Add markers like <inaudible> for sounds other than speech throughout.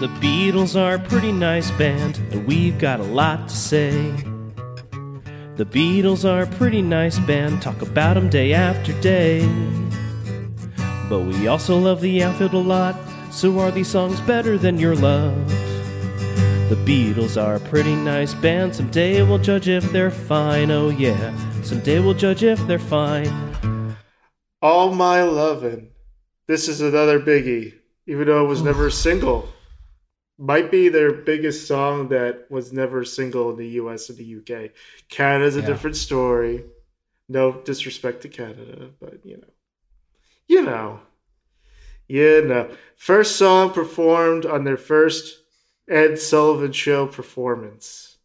The Beatles are a pretty nice band, and we've got a lot to say. The Beatles are a pretty nice band, talk about 'em day after day. But we also love the outfield a lot, so are these songs better than your love? The Beatles are a pretty nice band, someday we'll judge if they're fine, oh yeah. Someday we'll judge if they're fine. All My Lovin'. This is another biggie, even though it was never a single. Might be their biggest song that was never a single in the US and the UK. Canada's a Yeah. different story. No disrespect to Canada, but you know. You know. You know. First song performed on their first Ed Sullivan Show performance.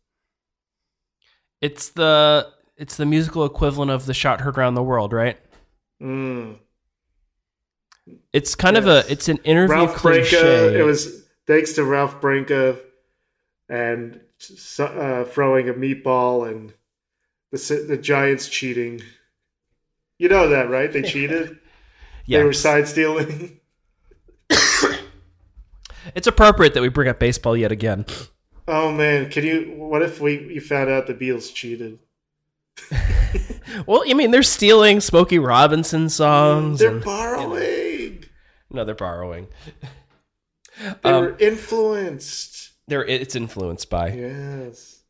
It's the it's the musical equivalent of the shot heard around the world, right? Mm. It's kind of a it's an interview Ralph cliche. Branca. It was thanks to Ralph Branca and uh, throwing a meatball and the the Giants cheating. You know that, right? They cheated. yeah. <laughs> They were side stealing. <laughs> It's appropriate that we bring up baseball yet again. Oh man, can you? What if we you found out the Beatles cheated? <laughs> Well, I mean, they're stealing Smokey Robinson songs. They're and- borrowing. no, they're borrowing. They Um, were influenced. They're it's influenced by, Yes.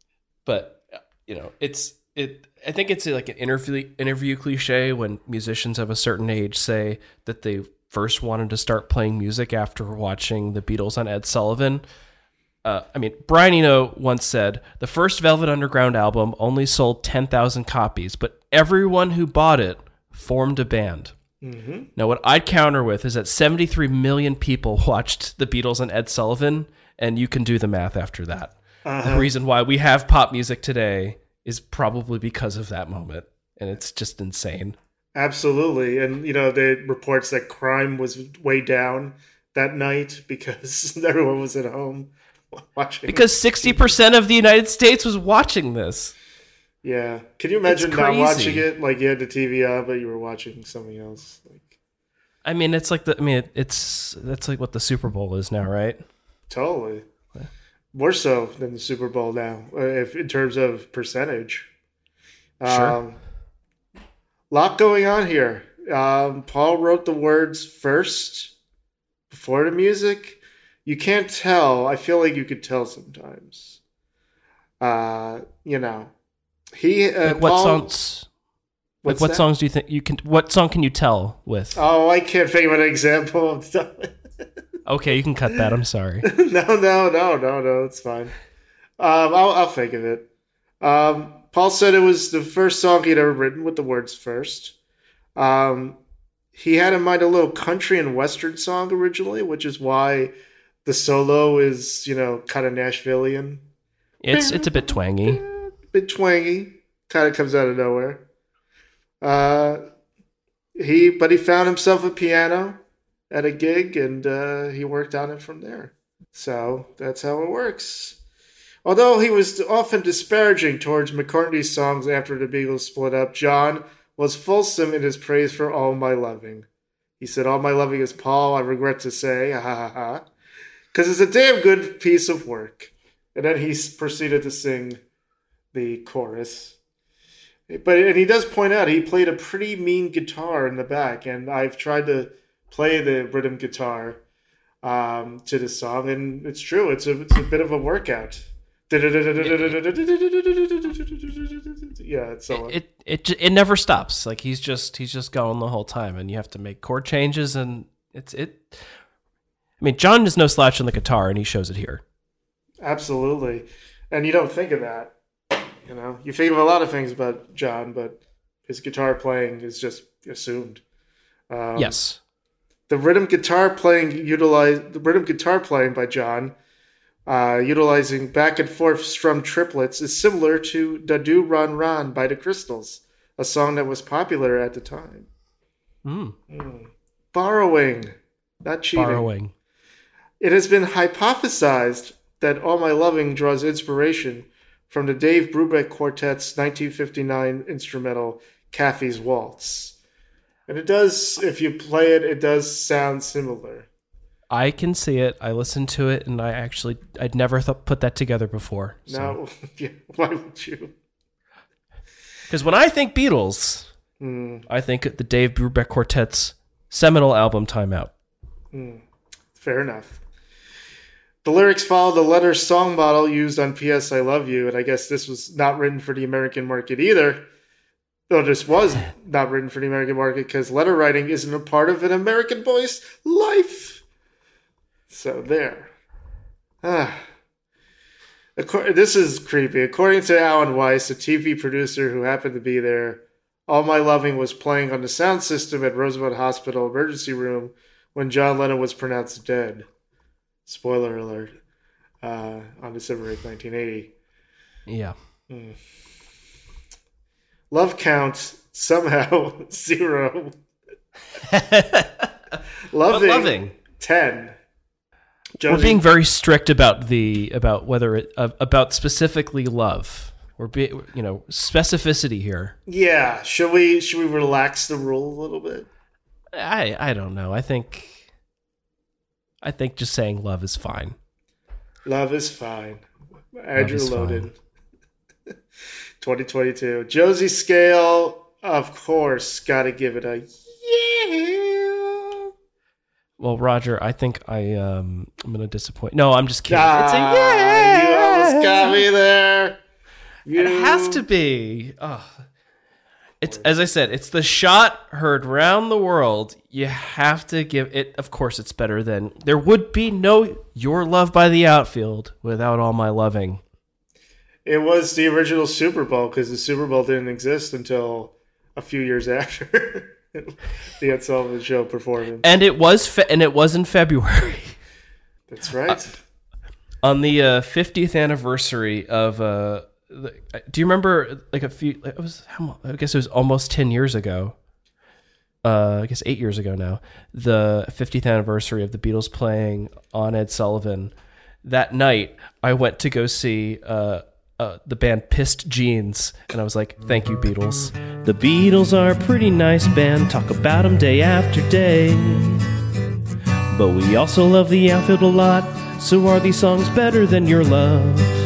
but uh, you know, it's it. I think it's like an interview interview cliche when musicians of a certain age say that they first wanted to start playing music after watching the Beatles on Ed Sullivan. Uh, I mean, Brian Eno once said the first Velvet Underground album only sold 10,000 copies, but everyone who bought it formed a band. Hmm Now, what I'd counter with is that 73 million people <laughs> watched the Beatles and Ed Sullivan, and you can do the math after that. Uh-huh. The reason why we have pop music today is probably because of that moment, and it's just insane. Absolutely. And, you know, the reports that crime was way down that night <laughs> because <laughs> everyone was at home watching. Because 60% of the United States was watching this. Yeah. Can you imagine not watching it? Like you had the TV on, but you were watching something else. Like, I mean, it's like the, I mean, it- it's, that's like what the Super Bowl is now, right? totally. More so than the Super Bowl now, uh, if in terms of percentage. Sure. Um, lot going on here. Um, Paul wrote the words first before the music. You can't tell. I feel like you could tell sometimes. Uh, you know, he. Uh, Like what Paul- songs, like what that? songs do you think you can, what song can you tell with? Oh, I can't think of an example. <laughs> Okay, you can cut that. I'm sorry. <laughs> no, no, no, no, no. It's fine. Um, I'll, I'll think of it. Um, Paul said it was the first song he'd ever written with the words first. Um, he had in mind a little country and western song originally, which is why the solo is, you know, kind of Nashvilleian, It's it's a bit twangy. Bit twangy, kind of comes out of nowhere. Uh, he, but he found himself a piano at a gig, and uh, he worked on it from there. So that's how it works. Although he was often disparaging towards McCartney's songs after the Beatles split up, John was fulsome in his praise for All My Loving. He said, All My Loving is Paul, I regret to say, ha ha ha, because it's a damn good piece of work. And then he proceeded to sing the chorus. But and he does point out he played a pretty mean guitar in the back, and I've tried to play the rhythm guitar um, to the song, and it's true. It's a it's a bit of a workout. Yeah, it's so It it j- it never stops. Like he's just he's just going the whole time, and you have to make chord changes, and it's it. I mean, John is no slouch on the guitar, and he shows it here. absolutely, and you don't think of that. You know, you think of a lot of things about John, but his guitar playing is just assumed. Um, yes, the rhythm guitar playing utilize the rhythm guitar playing by John, uh, utilizing back and forth strum triplets, is similar to "Da Doo Ron Ron" by the Crystals, a song that was popular at the time. mm, Borrowing, not cheating. borrowing. It has been hypothesized that All My Loving draws inspiration from the Dave Brubeck Quartet's 1959 instrumental Kathy's Waltz. And it does, if you play it, it does sound similar. I can see it. I listened to it, and I actually I'd never th- put that together before. So. No, <laughs> yeah, why would you? Because when I think Beatles, hmm. I think the Dave Brubeck Quartet's seminal album "Time Out." Hmm. Fair enough. The lyrics follow the letter song model used on P.S. I Love You, and I guess this was not written for the American market either. Though this was not written for the American market because letter writing isn't a part of an American boy's life. So there. Ah. This is creepy. According to Alan Weiss, a TV producer who happened to be there, All My Loving was playing on the sound system at Roosevelt Hospital emergency room when John Lennon was pronounced dead. Spoiler alert. Uh, on December 8th, 1980. Yeah. Love count somehow <laughs> zero. <laughs> Loving, loving. 10. We're being very strict about the about whether it uh, about specifically love. We're be you know specificity here. yeah. Should we should we relax the rule a little bit? I I don't know. I think I think just saying love is fine. Love is fine. Andrew is fine. <laughs> Loden. 2022. Josie Scale, of course, gotta give it a yeah. Well, Roger, I think I um I'm gonna disappoint. No, I'm just kidding. Ah, it's a yeah. You almost got me there. It has to be. Oh. It's as I said, it's the shot heard round the world. You have to give it. Of course, it's better than there would be no "Your Love" by the outfield without all my loving. It was the original Super Bowl because the Super Bowl didn't exist until a few years <laughs> after the Ed Sullivan Show performance. And it was, fe- and it was in February That's right. on the uh, 50th anniversary of. Uh, do you remember like a few? It was I guess it was almost 10 years ago. Uh, I guess eight years ago now. The 50th anniversary of the Beatles playing on Ed Sullivan. That night, I went to go see uh, uh, the band Pissed Jeans, and I was like, "Thank you, Beatles." The Beatles are a pretty nice band, talk about them day after day. But we also love the outfield a lot, so are these songs better than your love?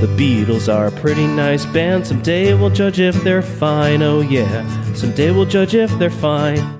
The Beatles are a pretty nice band, someday we'll judge if they're fine, oh yeah, someday we'll judge if they're fine.